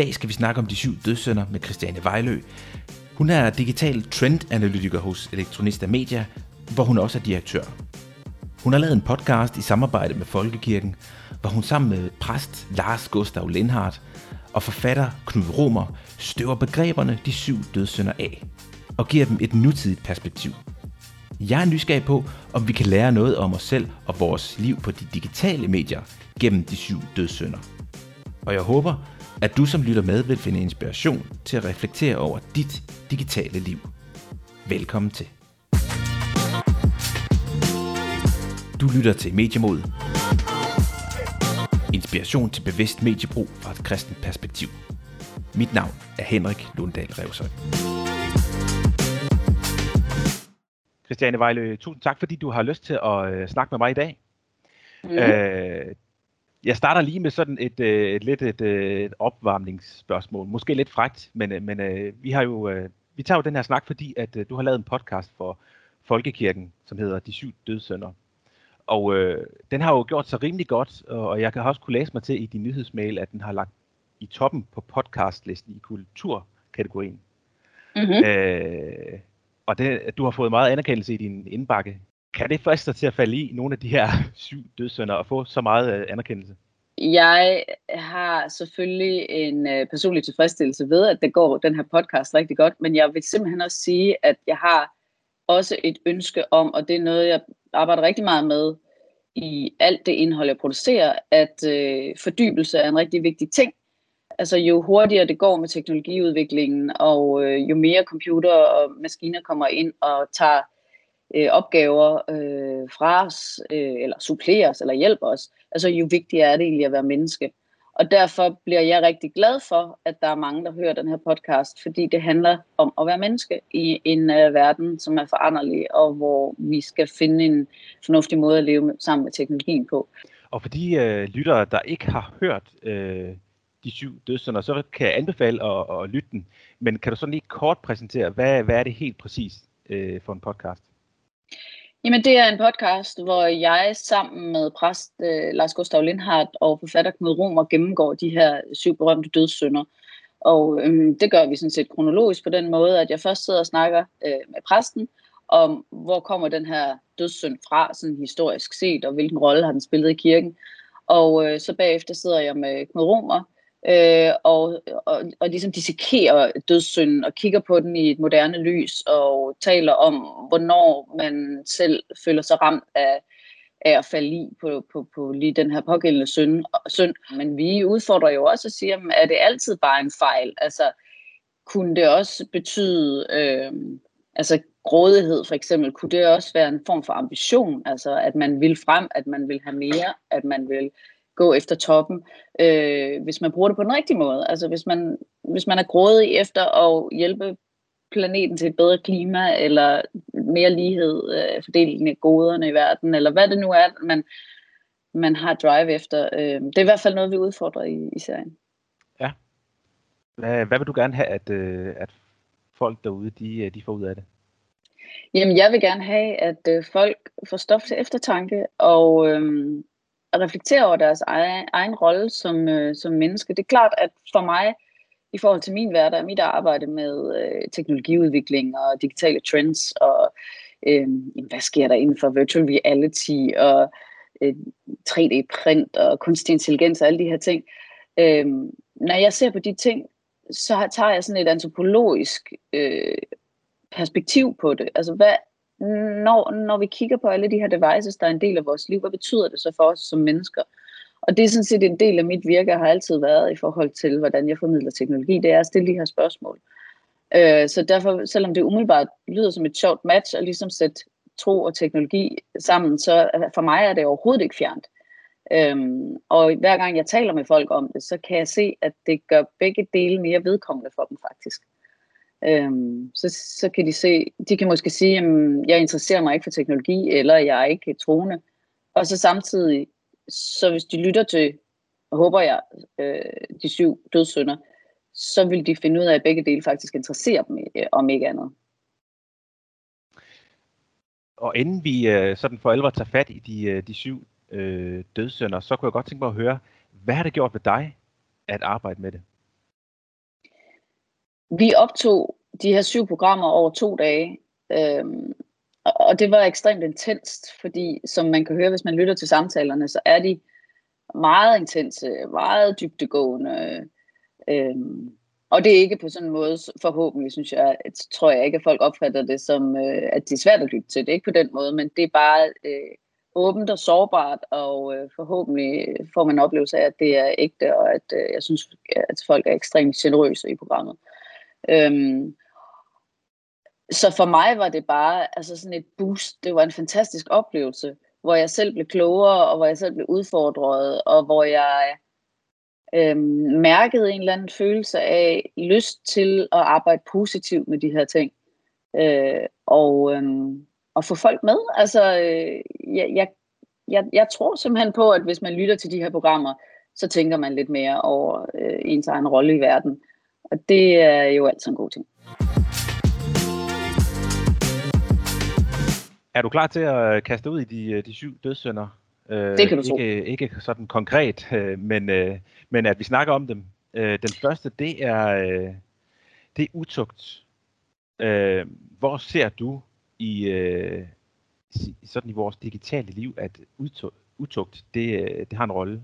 dag skal vi snakke om de syv dødssynder med Christiane Vejlø. Hun er digital trendanalytiker hos Elektronista Media, hvor hun også er direktør. Hun har lavet en podcast i samarbejde med Folkekirken, hvor hun sammen med præst Lars Gustav Lindhardt og forfatter Knud Romer støver begreberne de syv dødssynder af og giver dem et nutidigt perspektiv. Jeg er nysgerrig på, om vi kan lære noget om os selv og vores liv på de digitale medier gennem de syv dødssynder. Og jeg håber, at du som lytter med vil finde inspiration til at reflektere over dit digitale liv. Velkommen til. Du lytter til Mediemod. Inspiration til bevidst mediebrug fra et kristent perspektiv. Mit navn er Henrik Lundahl Revsøj. Christiane Vejle, tusind tak, fordi du har lyst til at øh, snakke med mig i dag. Mm. Øh, jeg starter lige med sådan et, øh, et lidt et, øh, et opvarmningsspørgsmål. Måske lidt frægt, men, øh, men vi har jo vi tager jo den her snak, fordi at du har lavet en podcast for Folkekirken, som hedder De Syv Dødsønder. Og øh, den har jo gjort sig rimelig godt, og jeg kan også kunne læse mig til i din nyhedsmail, at den har lagt i toppen på podcastlisten i kulturkategorien. Mm-hmm. Øh, og det, du har fået meget anerkendelse i din indbakke. Kan det friste dig til at falde i nogle af de her syv dødsønder og få så meget øh, anerkendelse? Jeg har selvfølgelig en øh, personlig tilfredsstillelse ved, at det går den her podcast rigtig godt, men jeg vil simpelthen også sige, at jeg har også et ønske om, og det er noget, jeg arbejder rigtig meget med i alt det indhold, jeg producerer, at øh, fordybelse er en rigtig vigtig ting. Altså jo hurtigere det går med teknologiudviklingen, og øh, jo mere computer og maskiner kommer ind og tager øh, opgaver øh, fra os, øh, eller supplerer os, eller hjælper os, altså jo vigtigere er det egentlig at være menneske. Og derfor bliver jeg rigtig glad for, at der er mange, der hører den her podcast, fordi det handler om at være menneske i en uh, verden, som er foranderlig, og hvor vi skal finde en fornuftig måde at leve med, sammen med teknologien på. Og for de uh, lyttere, der ikke har hørt uh, de syv dødssynder, så kan jeg anbefale at, at lytte den. Men kan du så lige kort præsentere, hvad, hvad er det helt præcis uh, for en podcast? Jamen, det er en podcast, hvor jeg sammen med præst øh, Lars Gustav Lindhardt og forfatter Knud Romer gennemgår de her syv berømte dødssynder. Og øhm, det gør vi sådan set kronologisk på den måde, at jeg først sidder og snakker øh, med præsten om, hvor kommer den her dødssynd fra, sådan historisk set, og hvilken rolle har den spillet i kirken. Og øh, så bagefter sidder jeg med Knud Romer, øh, og, og, og ligesom dissekerer dødssynden og kigger på den i et moderne lys og taler om, hvornår man selv føler sig ramt af, af at falde i på, på, på lige den her pågældende synd, synd. Men vi udfordrer jo også at sige, er det altid bare en fejl? Altså, kunne det også betyde, øh, altså grådighed for eksempel, kunne det også være en form for ambition? Altså, at man vil frem, at man vil have mere, at man vil gå efter toppen, øh, hvis man bruger det på den rigtige måde. Altså hvis man, hvis man er grådig efter at hjælpe planeten til et bedre klima, eller mere lighed, øh, fordelingen af goderne i verden, eller hvad det nu er, man, man har drive efter. Øh, det er i hvert fald noget, vi udfordrer i, i serien. Ja. Hvad, hvad vil du gerne have, at, øh, at folk derude, de, øh, de får ud af det? Jamen, jeg vil gerne have, at øh, folk får stof til eftertanke, og, øh, at reflektere over deres egen, egen rolle som, øh, som menneske. Det er klart, at for mig, i forhold til min hverdag, mit arbejde med øh, teknologiudvikling og digitale trends, og øh, hvad sker der inden for virtual reality, og øh, 3D-print, og kunstig intelligens, og alle de her ting. Øh, når jeg ser på de ting, så tager jeg sådan et antropologisk øh, perspektiv på det. Altså, hvad når, når vi kigger på alle de her devices, der er en del af vores liv, hvad betyder det så for os som mennesker? Og det er sådan set en del af mit virke, har altid været i forhold til, hvordan jeg formidler teknologi, det er at stille de her spørgsmål. Øh, så derfor, selvom det umiddelbart lyder som et sjovt match, at ligesom sætte tro og teknologi sammen, så for mig er det overhovedet ikke fjernt. Øhm, og hver gang jeg taler med folk om det, så kan jeg se, at det gør begge dele mere vedkommende for dem faktisk. Øhm, så, så kan de se, de kan måske sige, at jeg interesserer mig ikke for teknologi, eller jeg er ikke troende. Og så samtidig, så hvis de lytter til, håber jeg, øh, de syv dødssynder, så vil de finde ud af, at begge dele faktisk interesserer dem, øh, om ikke andet. Og inden vi øh, sådan for alvor tager fat i de, øh, de syv øh, dødssynder, så kunne jeg godt tænke mig at høre, hvad har det gjort ved dig at arbejde med det? Vi optog de her syv programmer over to dage, øhm, og det var ekstremt intenst, fordi som man kan høre, hvis man lytter til samtalerne, så er de meget intense, meget dybdegående. Øhm, og det er ikke på sådan en måde, forhåbentlig synes jeg, at, tror jeg ikke, at folk opfatter det som, øh, at det er svært at lytte til. Det er ikke på den måde, men det er bare øh, åbent og sårbart, og øh, forhåbentlig får man en oplevelse af, at det er ægte, og at øh, jeg synes, at folk er ekstremt generøse i programmet. Øhm, så for mig var det bare altså sådan et boost. Det var en fantastisk oplevelse, hvor jeg selv blev klogere, og hvor jeg selv blev udfordret, og hvor jeg øhm, mærkede en eller anden følelse af lyst til at arbejde positivt med de her ting. Øh, og, øhm, og få folk med. Altså, øh, jeg, jeg, jeg, jeg tror simpelthen på, at hvis man lytter til de her programmer, så tænker man lidt mere over øh, ens egen rolle i verden. Og det er jo altid en god ting. Er du klar til at kaste ud i de, øh, de syv dødssynder? Øh, det kan du ikke, tro. Ikke sådan konkret, øh, men, men at vi snakker om dem. Den første, det er, det er utugt. Hvor ser du i sådan i vores digitale liv, at utugt, det, det har en rolle?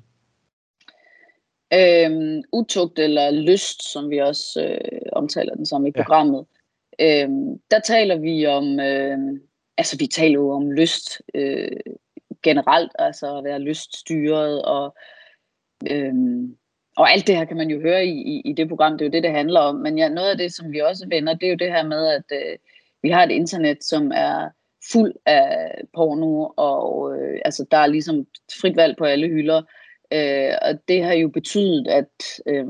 Øhm, utugt eller lyst, som vi også øh, omtaler den som i ja. programmet, øhm, der taler vi om, øh, altså vi taler jo om lyst øh, generelt, altså at være lyststyret og øh, og alt det her kan man jo høre i, i, i det program, det er jo det, det handler om. Men ja, noget af det, som vi også vender, det er jo det her med, at øh, vi har et internet, som er fuld af porno, og øh, altså, der er ligesom frit valg på alle hylder. Øh, og det har jo betydet, at øh,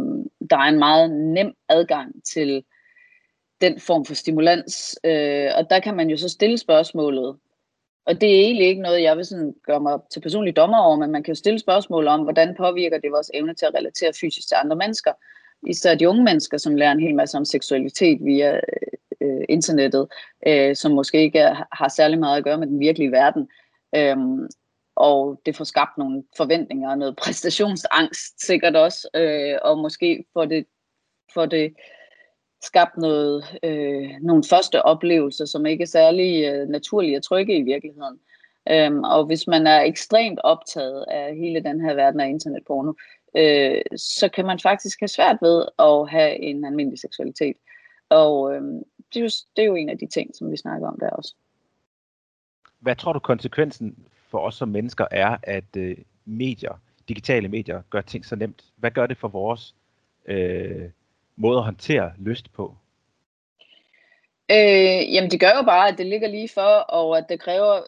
der er en meget nem adgang til den form for stimulans. Øh, og der kan man jo så stille spørgsmålet, og det er egentlig ikke noget, jeg vil sådan gøre mig til personlig dommer over, men man kan jo stille spørgsmål om, hvordan påvirker det vores evne til at relatere fysisk til andre mennesker. Især de unge mennesker, som lærer en hel masse om seksualitet via øh, internettet, øh, som måske ikke er, har særlig meget at gøre med den virkelige verden. Øh, og det får skabt nogle forventninger og noget præstationsangst sikkert også, øh, og måske får det, får det skabt noget, øh, nogle første oplevelser, som ikke er særlig øh, naturlige og trygge i virkeligheden. Øhm, og hvis man er ekstremt optaget af hele den her verden af internetporno, øh, så kan man faktisk have svært ved at have en almindelig seksualitet. Og øh, det, er jo, det er jo en af de ting, som vi snakker om der også. Hvad tror du konsekvensen for os som mennesker er, at øh, medier, digitale medier, gør ting så nemt? Hvad gør det for vores øh, måde at håndtere lyst på? Øh, jamen det gør jo bare, at det ligger lige for, og at det kræver øh,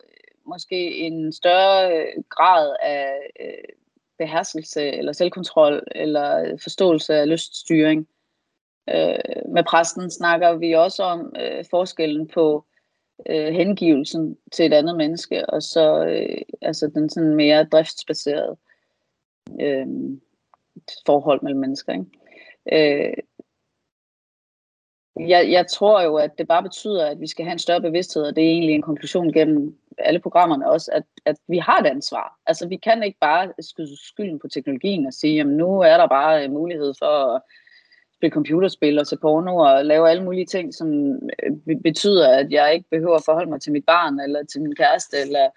måske en større øh, grad af øh, beherskelse eller selvkontrol eller forståelse af lyststyring. Øh, med præsten snakker vi også om øh, forskellen på øh, hengivelsen til et andet menneske, og så øh, altså den sådan mere driftsbaserede øh, forhold mellem mennesker. Ikke? Øh, jeg, jeg tror jo, at det bare betyder, at vi skal have en større bevidsthed, og det er egentlig en konklusion gennem alle programmerne også, at, at vi har et ansvar. Altså vi kan ikke bare skyde skylden på teknologien og sige, at nu er der bare øh, mulighed for at spille computerspil og se porno og lave alle mulige ting, som øh, betyder, at jeg ikke behøver at forholde mig til mit barn eller til min kæreste eller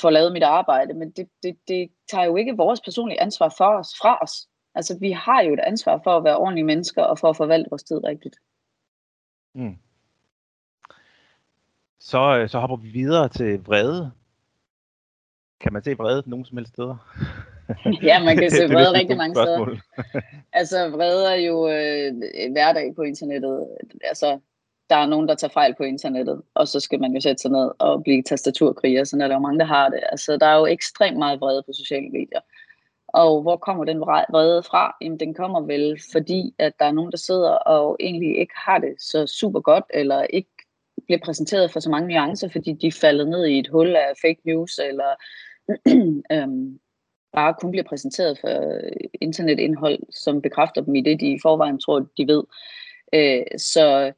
få lavet mit arbejde. Men det, det, det tager jo ikke vores personlige ansvar for os, fra os. Altså vi har jo et ansvar for at være ordentlige mennesker og for at forvalte vores tid rigtigt. Mm. Så, øh, så hopper vi videre til vrede. Kan man se vrede nogen som helst steder? ja, man kan se vrede rigtig mange spørgsmål. steder. altså, vrede er jo øh, hverdag på internettet. Altså, der er nogen, der tager fejl på internettet, og så skal man jo sætte sig ned og blive tastaturkriger, sådan er der jo mange, der har det. Altså, der er jo ekstremt meget vrede på sociale medier. Og hvor kommer den vrede fra? Jamen, den kommer vel, fordi at der er nogen, der sidder og egentlig ikke har det så super godt, eller ikke bliver præsenteret for så mange nuancer, fordi de er faldet ned i et hul af fake news, eller øhm, bare kun bliver præsenteret for øh, internetindhold, som bekræfter dem i det, de i forvejen tror, de ved. Øh, så øh,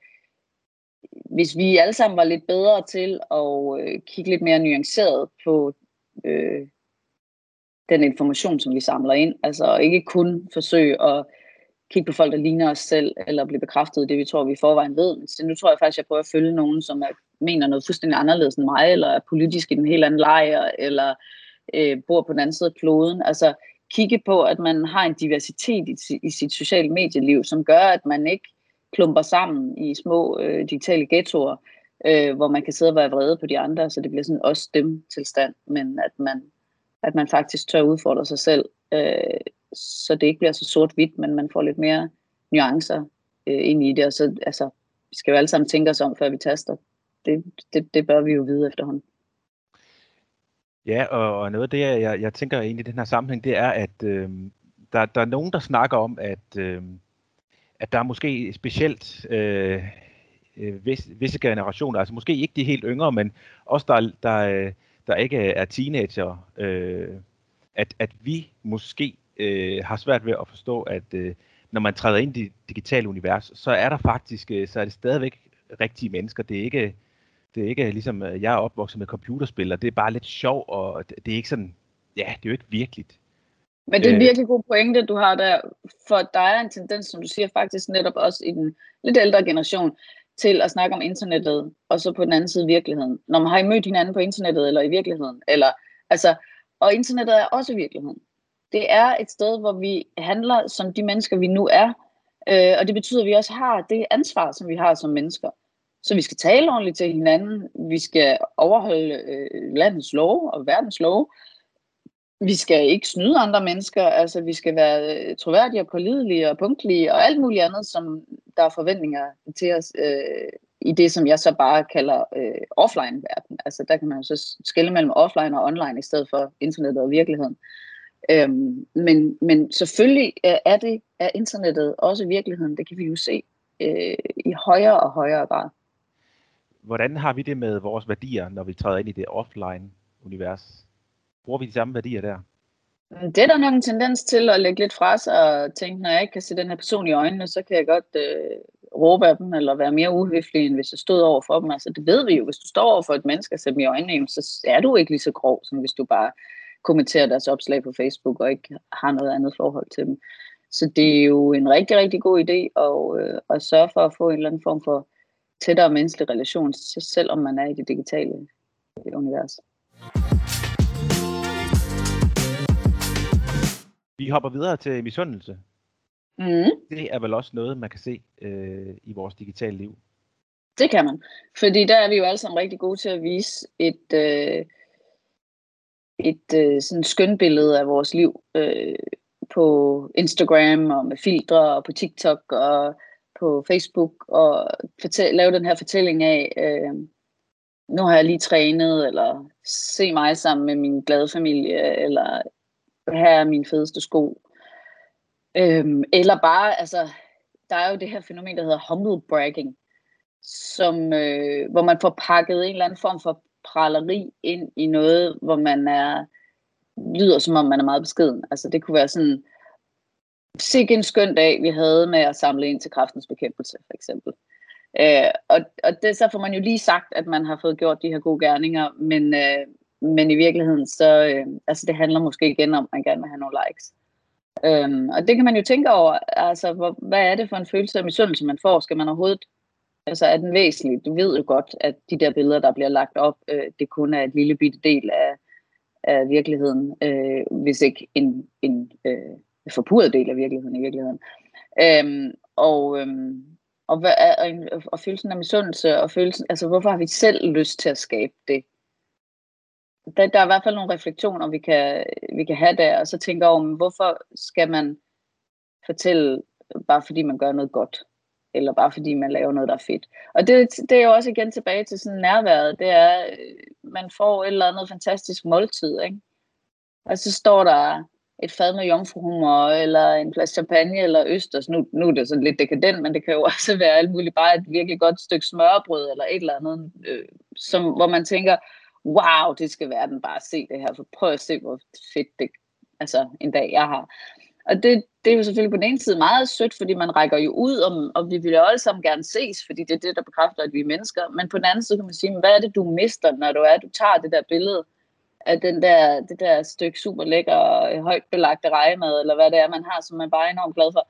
hvis vi alle sammen var lidt bedre til at øh, kigge lidt mere nuanceret på øh, den information, som vi samler ind, altså ikke kun forsøge at kigge på folk, der ligner os selv, eller blive bekræftet i det, vi tror, vi i forvejen ved. Så nu tror jeg faktisk, at jeg prøver at følge nogen, som er, mener noget fuldstændig anderledes end mig, eller er politisk i den helt anden lejr, eller øh, bor på den anden side af kloden. Altså kigge på, at man har en diversitet i, i sit sociale medieliv, som gør, at man ikke klumper sammen i små øh, digitale ghettoer, øh, hvor man kan sidde og være vrede på de andre, så det bliver sådan også dem tilstand, men at man, at man faktisk tør udfordre sig selv, øh, så det ikke bliver så sort-hvidt, men man får lidt mere nuancer øh, ind i det, og så altså, skal jo alle sammen tænke os om, før vi taster. Det, det, det bør vi jo vide efterhånden. Ja, og, og noget af det, jeg, jeg tænker egentlig i den her sammenhæng, det er, at øh, der, der er nogen, der snakker om, at, øh, at der er måske specielt øh, øh, vis, visse, generationer, altså måske ikke de helt yngre, men også der, der, øh, der ikke er teenager, øh, at, at vi måske øh, har svært ved at forstå, at øh, når man træder ind i det digitale univers, så er der faktisk, øh, så er det stadigvæk rigtige mennesker. Det er ikke, det er ikke ligesom, øh, jeg er opvokset med computerspil, og det er bare lidt sjov, og det er ikke sådan, ja, det er jo ikke virkeligt. Men det er en øh. virkelig god pointe, du har der, for der er en tendens, som du siger, faktisk netop også i den lidt ældre generation, til at snakke om internettet, og så på den anden side virkeligheden. Når man har mødt hinanden på internettet, eller i virkeligheden, eller, altså, og internettet er også virkeligheden. Det er et sted, hvor vi handler som de mennesker, vi nu er, øh, og det betyder, at vi også har det ansvar, som vi har som mennesker. Så vi skal tale ordentligt til hinanden, vi skal overholde øh, landets lov og verdens lov, vi skal ikke snyde andre mennesker, altså vi skal være øh, troværdige og pålidelige og punktlige og alt muligt andet, som der er forventninger til os øh, i det, som jeg så bare kalder øh, offline-verden. Altså der kan man jo så skille mellem offline og online i stedet for internettet og virkeligheden. Øhm, men, men selvfølgelig er det er internettet også virkeligheden, det kan vi jo se øh, i højere og højere grad. Hvordan har vi det med vores værdier, når vi træder ind i det offline-univers? Bruger vi de samme værdier der? Mm, det er der nok en tendens til at lægge lidt fra sig og tænke, når jeg ikke kan se den her person i øjnene, så kan jeg godt øh, råbe af dem, eller være mere uhøflig, end hvis jeg stod over for dem. Altså det ved vi jo, hvis du står over for et menneske og ser dem i øjnene, så er du ikke lige så grov, som hvis du bare kommenterer deres opslag på Facebook og ikke har noget andet forhold til dem. Så det er jo en rigtig, rigtig god idé at, øh, at sørge for at få en eller anden form for tættere menneskelig relation, selvom man er i det digitale univers. Vi hopper videre til misundelse. Mm. Det er vel også noget, man kan se øh, i vores digitale liv. Det kan man. Fordi der er vi jo alle sammen rigtig gode til at vise et, øh, et øh, sådan skønt billede af vores liv øh, på Instagram og med filtre og på TikTok og på Facebook og fortæl, lave den her fortælling af, øh, nu har jeg lige trænet, eller se mig sammen med min glade familie, eller her er min fedeste sko. Øhm, eller bare, altså, der er jo det her fænomen, der hedder humble bragging, som, øh, hvor man får pakket en eller anden form for praleri ind i noget, hvor man er, lyder som om man er meget beskeden. Altså det kunne være sådan, sikke en skøn dag, vi havde med at samle ind til kraftens bekæmpelse, for eksempel. Øh, og, og det, så får man jo lige sagt, at man har fået gjort de her gode gerninger, men, øh, men i virkeligheden, så øh, altså det handler måske igen om, at man gerne vil have nogle likes. Øhm, og det kan man jo tænke over, altså hvor, hvad er det for en følelse af misundelse, man får? Skal man overhovedet, altså er den væsentlig? Du ved jo godt, at de der billeder, der bliver lagt op, øh, det kun er et lille bitte del af, af virkeligheden, øh, hvis ikke en, en øh, forpurret del af virkeligheden i virkeligheden. Øhm, og, øhm, og, hvad er, og, og følelsen af misundelse, og følelsen, altså hvorfor har vi selv lyst til at skabe det? Der, der er i hvert fald nogle refleksioner, vi kan, vi kan have der, og så tænke over, hvorfor skal man fortælle, bare fordi man gør noget godt, eller bare fordi man laver noget, der er fedt. Og det, det er jo også igen tilbage til sådan nærværet, det er, øh, man får et eller andet fantastisk måltid, ikke? Og så står der et fad med jomfruhummer, eller en flaske champagne, eller østers. Altså nu, nu er det sådan lidt dekadent, men det kan jo også være alt muligt, bare et virkelig godt stykke smørbrød, eller et eller andet, øh, som, hvor man tænker, wow, det skal verden bare se det her, for prøv at se, hvor fedt det altså, en dag jeg har. Og det, det er jo selvfølgelig på den ene side meget sødt, fordi man rækker jo ud, og, og vi vil jo alle sammen gerne ses, fordi det er det, der bekræfter, at vi er mennesker. Men på den anden side kan man sige, hvad er det, du mister, når du er, du tager det der billede, af den der, det der stykke super lækker, øh, højt belagte rejemad, eller hvad det er, man har, som man bare er enormt glad for.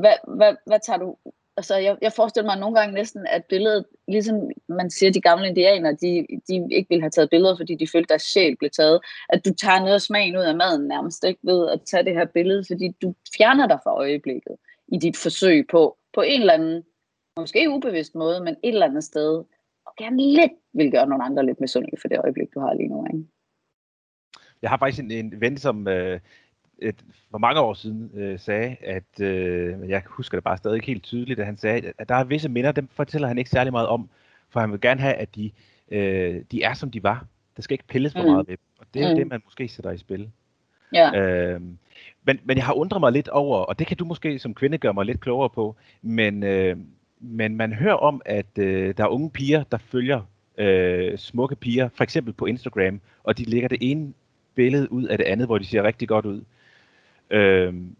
hvad, hvad, hvad tager du altså jeg, jeg forestiller mig nogle gange næsten, at billedet, ligesom man siger, de gamle indianere, de, de ikke ville have taget billeder, fordi de følte, deres sjæl blev taget, at du tager noget af smagen ud af maden nærmest, ikke ved at tage det her billede, fordi du fjerner dig fra øjeblikket i dit forsøg på, på en eller anden, måske ubevidst måde, men et eller andet sted, og gerne lidt vil gøre nogle andre lidt misundelige for det øjeblik, du har lige nu. Ikke? Jeg har faktisk en, en ven, som øh, et, for mange år siden øh, sagde, at øh, jeg husker det bare stadig helt tydeligt, at han sagde, at der er visse minder, dem fortæller han ikke særlig meget om, for han vil gerne have, at de, øh, de er som de var. Der skal ikke pilles for mm. meget ved dem, og det er mm. det, man måske sætter i spil. Ja. Øh, men, men jeg har undret mig lidt over, og det kan du måske som kvinde gøre mig lidt klogere på, men, øh, men man hører om, at øh, der er unge piger, der følger øh, smukke piger, for eksempel på Instagram, og de lægger det ene billede ud af det andet, hvor de ser rigtig godt ud. Øhm,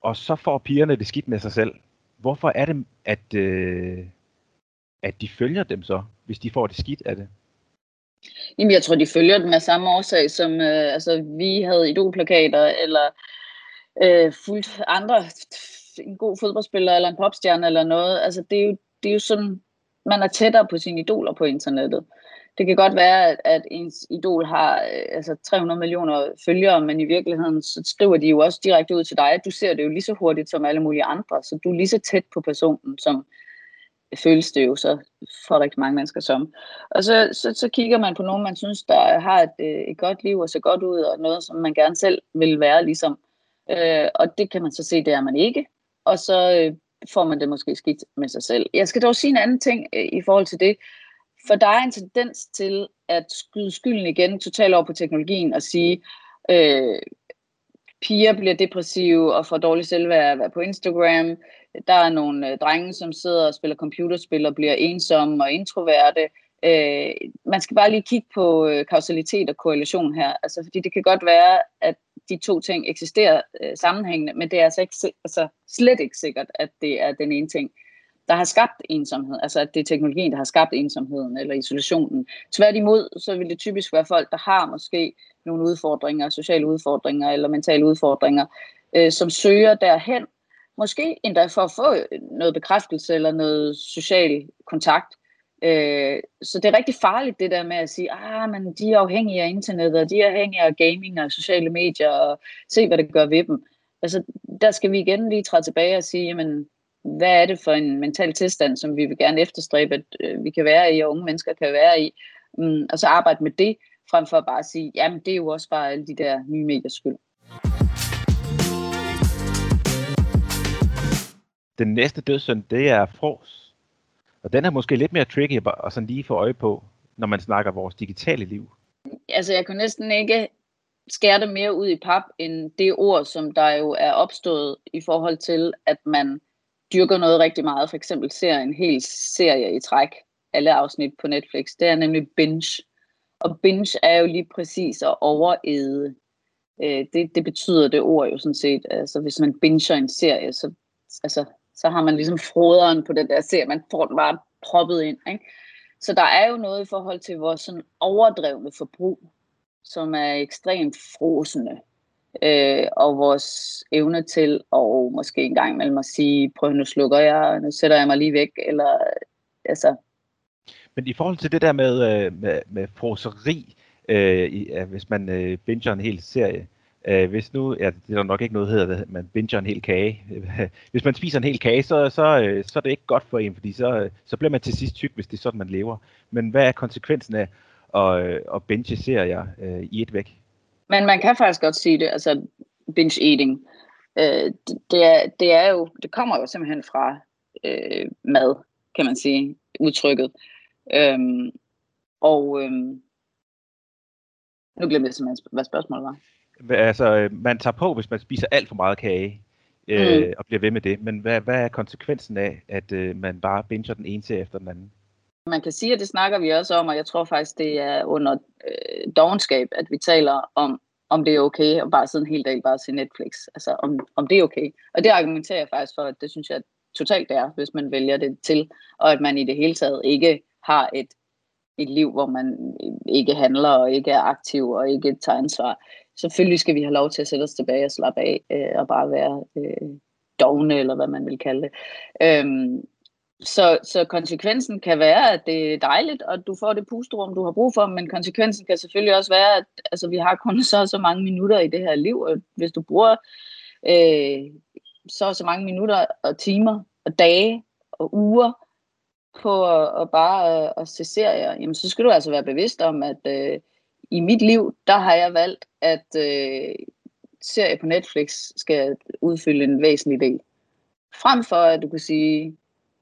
og så får pigerne det skidt med sig selv. Hvorfor er det, at, øh, at de følger dem så, hvis de får det skidt af det? Jamen, jeg tror, de følger dem af samme årsag, som øh, altså, vi havde idolplakater, eller øh, fuldt andre, en god fodboldspiller, eller en popstjerne, eller noget. Altså, det er jo, det er jo sådan, man er tættere på sine idoler på internettet det kan godt være, at, at ens idol har øh, altså 300 millioner følgere, men i virkeligheden så skriver de jo også direkte ud til dig. at Du ser det jo lige så hurtigt som alle mulige andre, så du er lige så tæt på personen, som føles det jo så for rigtig mange mennesker som. Og så, så, så kigger man på nogen, man synes, der har et, øh, et godt liv og ser godt ud, og noget, som man gerne selv vil være ligesom. Øh, og det kan man så se, det er man ikke. Og så øh, får man det måske skidt med sig selv. Jeg skal dog sige en anden ting øh, i forhold til det. For der er en tendens til at skyde skylden igen totalt over på teknologien og sige, øh, piger bliver depressive og får dårlig selvværd at være på Instagram. Der er nogle øh, drenge, som sidder og spiller computerspil og bliver ensomme og introverte. Øh, man skal bare lige kigge på øh, kausalitet og korrelation her. Altså, fordi det kan godt være, at de to ting eksisterer øh, sammenhængende, men det er altså, ikke, altså slet ikke sikkert, at det er den ene ting der har skabt ensomhed, altså at det er teknologien, der har skabt ensomheden eller isolationen. Tværtimod, så vil det typisk være folk, der har måske nogle udfordringer, sociale udfordringer eller mentale udfordringer, øh, som søger derhen, måske endda for at få noget bekræftelse eller noget social kontakt. Øh, så det er rigtig farligt det der med at sige, ah, men de er afhængige af internettet, og de er afhængige af gaming og sociale medier, og se hvad det gør ved dem. Altså, der skal vi igen lige træde tilbage og sige, jamen, hvad er det for en mental tilstand, som vi vil gerne efterstræbe, at øh, vi kan være i, og unge mennesker kan være i, um, og så arbejde med det, frem for at bare sige, jamen det er jo også bare alle de der nye mediers skyld. Den næste dødssynd, det er fros. Og den er måske lidt mere tricky at sådan lige få øje på, når man snakker vores digitale liv. Altså jeg kunne næsten ikke skære det mere ud i pap, end det ord, som der jo er opstået i forhold til, at man dyrker noget rigtig meget, for eksempel ser en hel serie i træk, alle afsnit på Netflix, det er nemlig binge. Og binge er jo lige præcis at overæde. Øh, det, det betyder det ord jo sådan set. Altså hvis man binger en serie, så, altså, så har man ligesom froderen på den der serie, man får den bare proppet ind. Ikke? Så der er jo noget i forhold til vores sådan overdrevne forbrug, som er ekstremt frosende øh, og vores evne til at måske en gang imellem at sige, prøv nu slukker jeg, nu sætter jeg mig lige væk, eller altså. Men i forhold til det der med, øh, med, med froseri, øh, hvis man øh, binger en hel serie, øh, hvis nu, ja, det er der nok ikke noget, hedder det, man binger en hel kage. hvis man spiser en hel kage, så, så, øh, så er det ikke godt for en, fordi så, så bliver man til sidst tyk, hvis det er sådan, man lever. Men hvad er konsekvensen af at, øh, at binge serier øh, i et væk? Men man kan faktisk godt sige det, altså binge eating. Øh, det, det, er, det er jo, det kommer jo simpelthen fra øh, mad, kan man sige, udtrykket. Øhm, og øhm, nu glemte jeg simpelthen, hvad spørgsmålet var. Altså, man tager på, hvis man spiser alt for meget kage, øh, mm. og bliver ved med det. Men hvad, hvad er konsekvensen af, at øh, man bare binger den ene til efter den anden? Man kan sige, at det snakker vi også om, og jeg tror faktisk, det er under øh, dogenskab, at vi taler om, om det er okay at bare sidde en hel dag bare se Netflix. Altså, om, om det er okay. Og det argumenterer jeg faktisk for, at det synes jeg totalt det er, hvis man vælger det til, og at man i det hele taget ikke har et, et liv, hvor man øh, ikke handler og ikke er aktiv og ikke tager ansvar. Selvfølgelig skal vi have lov til at sætte os tilbage og slappe af øh, og bare være øh, dogne, eller hvad man vil kalde det. Øhm, så, så konsekvensen kan være, at det er dejligt, og du får det pusterum, du har brug for, men konsekvensen kan selvfølgelig også være, at altså, vi har kun så så mange minutter i det her liv, og hvis du bruger øh, så så mange minutter og timer og dage og uger på at, at bare at, at se serier, jamen så skal du altså være bevidst om, at øh, i mit liv, der har jeg valgt, at øh, serie på Netflix skal udfylde en væsentlig del. Frem for at du kan sige,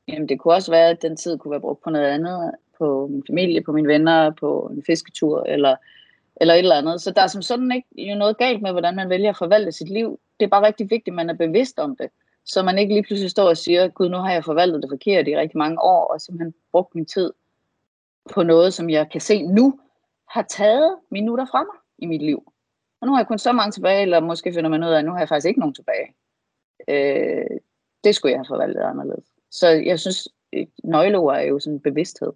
jamen det kunne også være, at den tid kunne være brugt på noget andet, på min familie, på mine venner, på en fisketur, eller, eller et eller andet. Så der er som sådan ikke jo noget galt med, hvordan man vælger at forvalte sit liv. Det er bare rigtig vigtigt, at man er bevidst om det. Så man ikke lige pludselig står og siger, gud, nu har jeg forvaltet det forkert i rigtig mange år, og simpelthen brugt min tid på noget, som jeg kan se nu, har taget minutter fra mig i mit liv. Og nu har jeg kun så mange tilbage, eller måske finder man ud af, at nu har jeg faktisk ikke nogen tilbage. Øh, det skulle jeg have forvaltet anderledes. Så jeg synes, nøgleord er jo sådan en bevidsthed.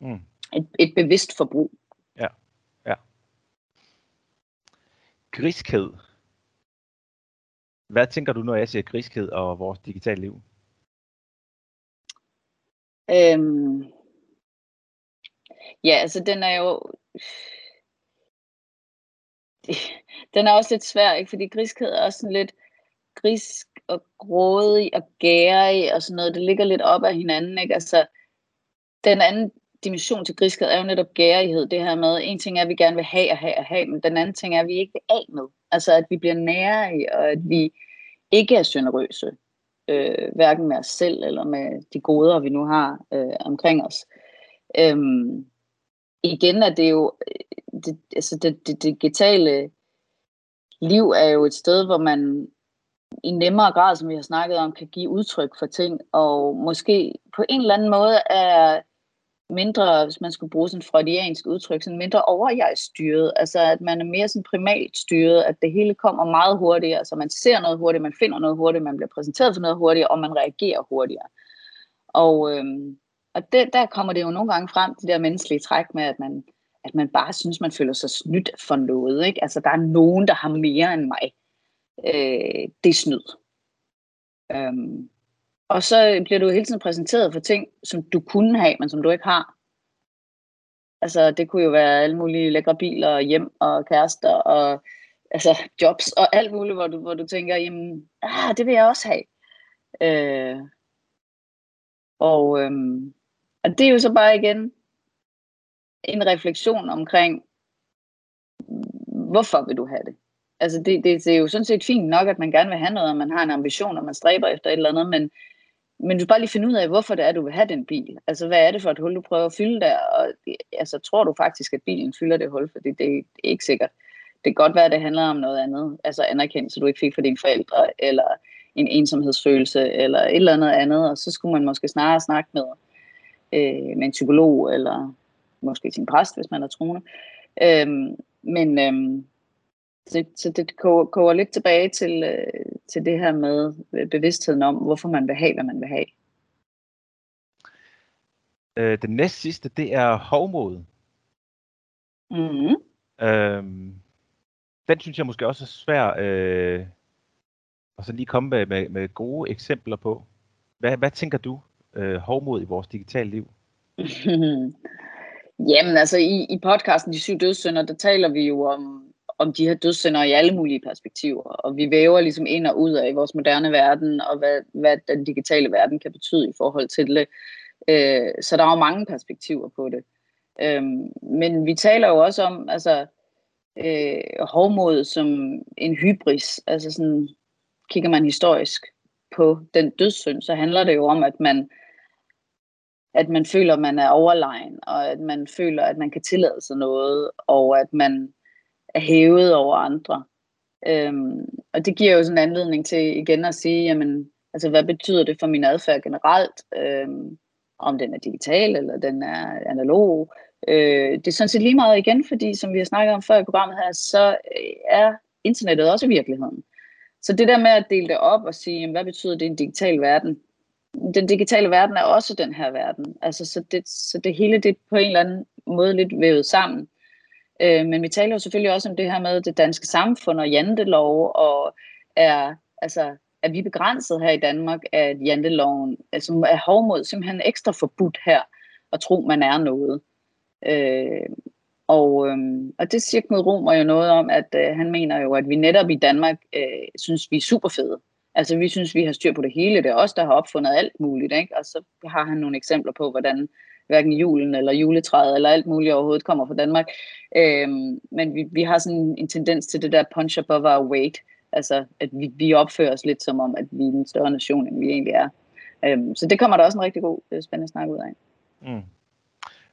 Mm. Et, et bevidst forbrug. Ja, ja. Griskhed. Hvad tænker du, når jeg siger griskhed og vores digitale liv? Øhm, ja, altså den er jo... Den er også lidt svær, ikke? fordi griskhed er også sådan lidt grisk og grådig og gærig og sådan noget. Det ligger lidt op af hinanden. Ikke? Altså, den anden dimension til griskhed er jo netop gærighed. Det her med, en ting er, at vi gerne vil have og have og have, men den anden ting er, at vi ikke vil af med. Altså, at vi bliver nære og at vi ikke er generøse. Øh, hverken med os selv eller med de goder, vi nu har øh, omkring os. Øhm, igen er det jo, øh, det, altså det, det digitale liv er jo et sted, hvor man i nemmere grad, som vi har snakket om, kan give udtryk for ting, og måske på en eller anden måde er mindre, hvis man skulle bruge sådan freudiansk udtryk, sådan mindre overjegstyret, altså at man er mere sådan primalt styret, at det hele kommer meget hurtigere, så man ser noget hurtigt, man finder noget hurtigt, man bliver præsenteret for noget hurtigere, og man reagerer hurtigere. Og, øhm, og det, der kommer det jo nogle gange frem, de der menneskelige træk med, at man, at man bare synes, man føler sig snydt for noget. Ikke? Altså der er nogen, der har mere end mig øh, det er snyd. Øhm, og så bliver du hele tiden præsenteret for ting, som du kunne have, men som du ikke har. Altså, det kunne jo være alle mulige lækre biler, hjem og kærester og altså, jobs og alt muligt, hvor du, hvor du tænker, jamen, ah, det vil jeg også have. Øh, og, øhm, og det er jo så bare igen en refleksion omkring, hvorfor vil du have det? Altså det, det, det er jo sådan set fint nok, at man gerne vil have noget, og man har en ambition, og man stræber efter et eller andet, men, men du skal bare lige finde ud af, hvorfor det er, du vil have den bil. Altså hvad er det for et hul, du prøver at fylde der? Og altså, tror du faktisk, at bilen fylder det hul? For det, det er ikke sikkert. Det kan godt være, at det handler om noget andet. Altså anerkendelse, du ikke fik for dine forældre, eller en ensomhedsfølelse, eller et eller andet andet. Og så skulle man måske snarere snakke med, øh, med en psykolog, eller måske sin præst, hvis man er troende. Øhm, men, øhm, så, så det koger lidt tilbage til, øh, til det her med bevidstheden om, hvorfor man vil have, hvad man vil have. Øh, den næste sidste, det er hovmod. Mm-hmm. Øhm, den synes jeg måske også er svær øh, at så lige komme med, med, med gode eksempler på. Hvad, hvad tænker du øh, hovmod i vores digitale liv? Jamen altså i, i podcasten De Syv Dødssynder, der taler vi jo om om de her dødssynder i alle mulige perspektiver. Og vi væver ligesom ind og ud af vores moderne verden, og hvad, hvad den digitale verden kan betyde i forhold til det. Øh, så der er jo mange perspektiver på det. Øh, men vi taler jo også om altså, øh, hovmod som en hybris. Altså sådan, kigger man historisk på den dødssynd, så handler det jo om, at man at man føler, at man er overlegen, og at man føler, at man kan tillade sig noget, og at man er hævet over andre. Øhm, og det giver jo sådan en anledning til igen at sige, jamen, altså hvad betyder det for min adfærd generelt? Øhm, om den er digital eller den er analog. Øh, det er sådan set lige meget igen, fordi som vi har snakket om før i programmet her, så øh, er internettet også virkeligheden. Så det der med at dele det op og sige, jamen, hvad betyder det i en digital verden? Den digitale verden er også den her verden. Altså, så, det, så det hele det på en eller anden måde lidt vævet sammen. Øh, men vi taler jo selvfølgelig også om det her med det danske samfund og jantelov, og er, altså, er vi begrænset her i Danmark af janteloven, altså er hovmod simpelthen ekstra forbudt her, at tro, man er noget. Øh, og, øhm, og det siger Knud Romer jo noget om, at øh, han mener jo, at vi netop i Danmark øh, synes, vi er super fede. Altså vi synes, vi har styr på det hele. Det er os, der har opfundet alt muligt. Ikke? Og så har han nogle eksempler på, hvordan hverken julen eller juletræet eller alt muligt overhovedet kommer fra Danmark. Øhm, men vi, vi har sådan en tendens til det der punch above our weight. Altså at vi, vi opfører os lidt som om, at vi er en større nation, end vi egentlig er. Øhm, så det kommer der også en rigtig god, øh, spændende snak ud af. Mm.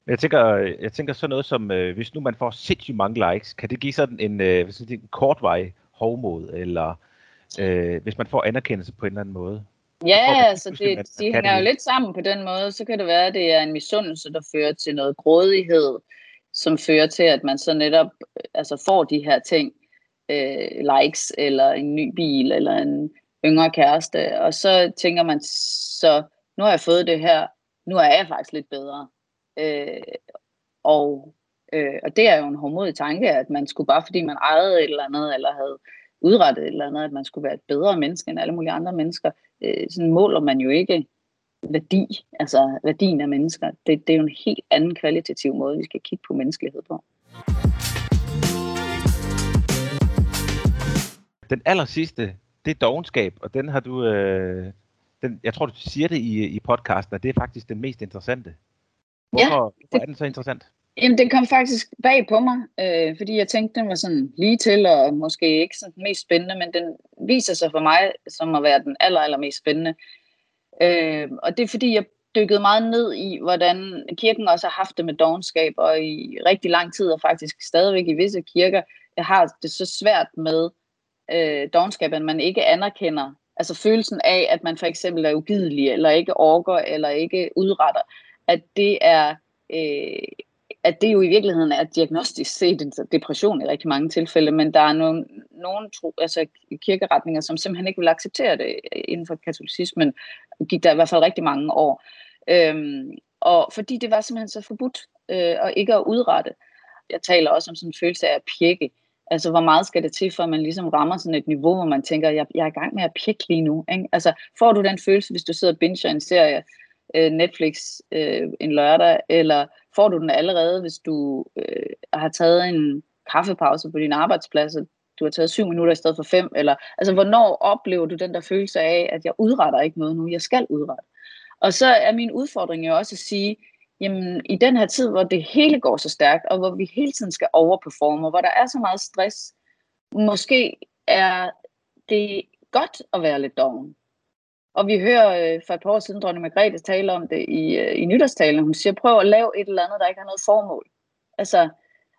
Jeg tænker, jeg tænker sådan noget som, øh, hvis nu man får sindssygt mange likes, kan det give sådan en, øh, en kortvej hovmod, eller øh, hvis man får anerkendelse på en eller anden måde? Ja, altså det, de hænger jo lidt sammen på den måde. Så kan det være, at det er en misundelse, der fører til noget grådighed, som fører til, at man så netop altså får de her ting, øh, likes, eller en ny bil, eller en yngre kæreste, og så tænker man så, nu har jeg fået det her, nu er jeg faktisk lidt bedre. Øh, og, øh, og det er jo en hormodig tanke, at man skulle bare fordi man ejede et eller andet, eller havde udrettet et eller andet, at man skulle være et bedre menneske end alle mulige andre mennesker. Øh, sådan måler man jo ikke værdi, altså værdien af mennesker. Det, det er jo en helt anden kvalitativ måde, vi skal kigge på menneskelighed på. Den aller sidste, det er dogenskab, og den har du, øh, den, jeg tror du siger det i, i podcasten, at det er faktisk den mest interessante. Hvorfor, ja, det, hvorfor er den så interessant? Jamen, den kom faktisk bag på mig, øh, fordi jeg tænkte, den var sådan lige til, og måske ikke sådan den mest spændende, men den viser sig for mig som at være den aller, aller mest spændende. Øh, og det er fordi, jeg dykkede meget ned i, hvordan kirken også har haft det med dogenskab, og i rigtig lang tid, og faktisk stadigvæk i visse kirker, jeg har det så svært med øh, dogenskab, at man ikke anerkender, altså følelsen af, at man for eksempel er ugidelig, eller ikke orker, eller ikke udretter at det er øh, at det jo i virkeligheden er diagnostisk set en depression i rigtig mange tilfælde, men der er nogle, nogle tro, altså kirkeretninger, som simpelthen ikke vil acceptere det inden for katolicismen. Gik der i hvert fald rigtig mange år. Øhm, og fordi det var simpelthen så forbudt øh, og ikke at udrette. Jeg taler også om sådan en følelse af at pjekke. Altså, hvor meget skal det til, for at man ligesom rammer sådan et niveau, hvor man tænker, jeg, jeg er i gang med at pjekke lige nu. Ikke? Altså, får du den følelse, hvis du sidder og binger en serie, øh, Netflix øh, en lørdag, eller får du den allerede, hvis du øh, har taget en kaffepause på din arbejdsplads, og du har taget syv minutter i stedet for fem, eller altså hvornår oplever du den der følelse af, at jeg udretter ikke noget nu, jeg skal udrette. Og så er min udfordring jo også at sige, jamen i den her tid, hvor det hele går så stærkt, og hvor vi hele tiden skal overperforme, og hvor der er så meget stress, måske er det godt at være lidt doven. Og vi hører øh, for et par år siden dronning Margrethe tale om det i, øh, i nytårstalen. Hun siger, prøv at lave et eller andet, der ikke har noget formål. Altså,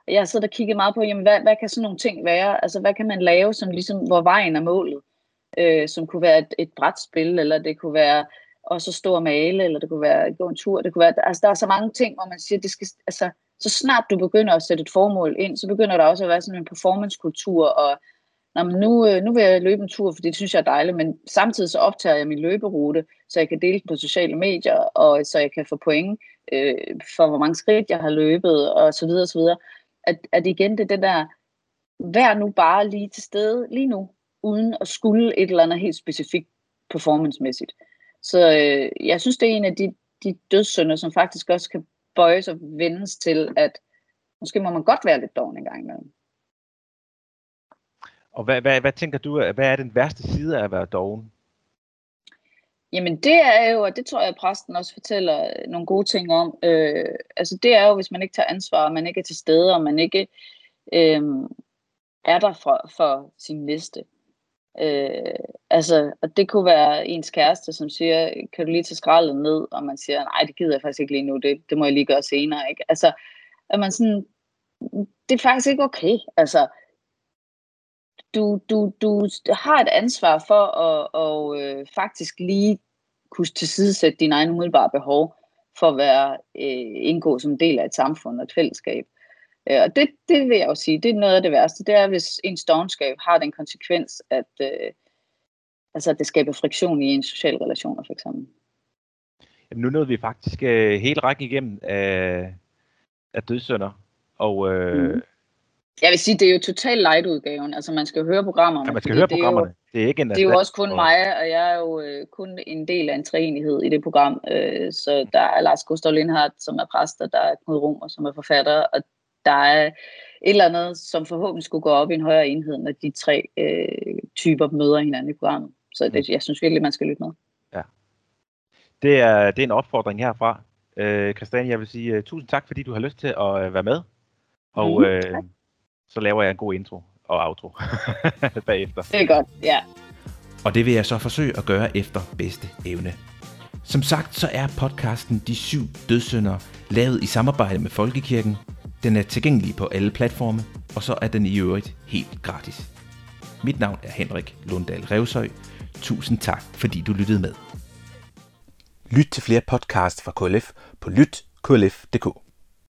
jeg har siddet og kigget meget på, jamen, hvad, hvad kan sådan nogle ting være? Altså, hvad kan man lave, som ligesom, hvor vejen er målet? Øh, som kunne være et, et brætspil, eller det kunne være og så stå og male, eller det kunne være gå en tur. Det kunne være, altså, der er så mange ting, hvor man siger, det skal, altså, så snart du begynder at sætte et formål ind, så begynder der også at være sådan en performancekultur, og Nå, men nu, øh, nu vil jeg løbe en tur, for det synes jeg er dejligt, men samtidig så optager jeg min løberute, så jeg kan dele den på sociale medier, og så jeg kan få point øh, for, hvor mange skridt jeg har løbet, og så videre, og så videre. At, at igen, det er det der, vær nu bare lige til stede lige nu, uden at skulle et eller andet helt specifikt performancemæssigt. Så øh, jeg synes, det er en af de, de dødssynder, som faktisk også kan bøjes og vendes til, at måske må man godt være lidt doven en gang imellem. Og hvad, hvad, hvad tænker du, hvad er den værste side af at være doven? Jamen det er jo, og det tror jeg, at præsten også fortæller nogle gode ting om, øh, altså det er jo, hvis man ikke tager ansvar, og man ikke er til stede, og man ikke øh, er der for, for sin næste. Øh, altså, og det kunne være ens kæreste, som siger, kan du lige tage skraldet ned, og man siger, nej, det gider jeg faktisk ikke lige nu, det, det må jeg lige gøre senere, ikke? Altså, at man sådan, det er faktisk ikke okay, altså, du, du, du har et ansvar for at og, øh, faktisk lige kunne tilsidesætte dine egne umiddelbare behov for at være øh, indgå som del af et samfund og et fællesskab. Øh, og det, det vil jeg jo sige, det er noget af det værste. Det er, hvis en dogenskab har den konsekvens, at, øh, altså, at det skaber friktion i en social relationer, for eksempel. Jamen, nu nåede vi faktisk øh, hele rækken igennem af, af dødsønder. Og øh, mm Jeg vil sige, det er jo totalt light-udgaven. Altså, man skal jo høre programmerne. Ja, man skal høre det programmerne. Er jo, det er ikke en Det er jo også kun mig, og jeg er jo øh, kun en del af en træenighed i det program. Øh, så der er Lars Gustav Lindhardt, som er præst, og der er Knud Romer, som er forfatter, og der er et eller andet, som forhåbentlig skulle gå op i en højere enhed, når de tre øh, typer møder hinanden i programmet. Så det, jeg synes virkelig, man skal lytte med. Ja. Det er, det er en opfordring herfra. Øh, Christian, jeg vil sige uh, tusind tak, fordi du har lyst til at uh, være med. Og mm, øh, så laver jeg en god intro og outro bagefter. Det er godt, ja. Og det vil jeg så forsøge at gøre efter bedste evne. Som sagt, så er podcasten De Syv Dødssynder lavet i samarbejde med Folkekirken. Den er tilgængelig på alle platforme, og så er den i øvrigt helt gratis. Mit navn er Henrik Lunddal Revsøj. Tusind tak, fordi du lyttede med. Lyt til flere podcasts fra KLF på lytklf.dk.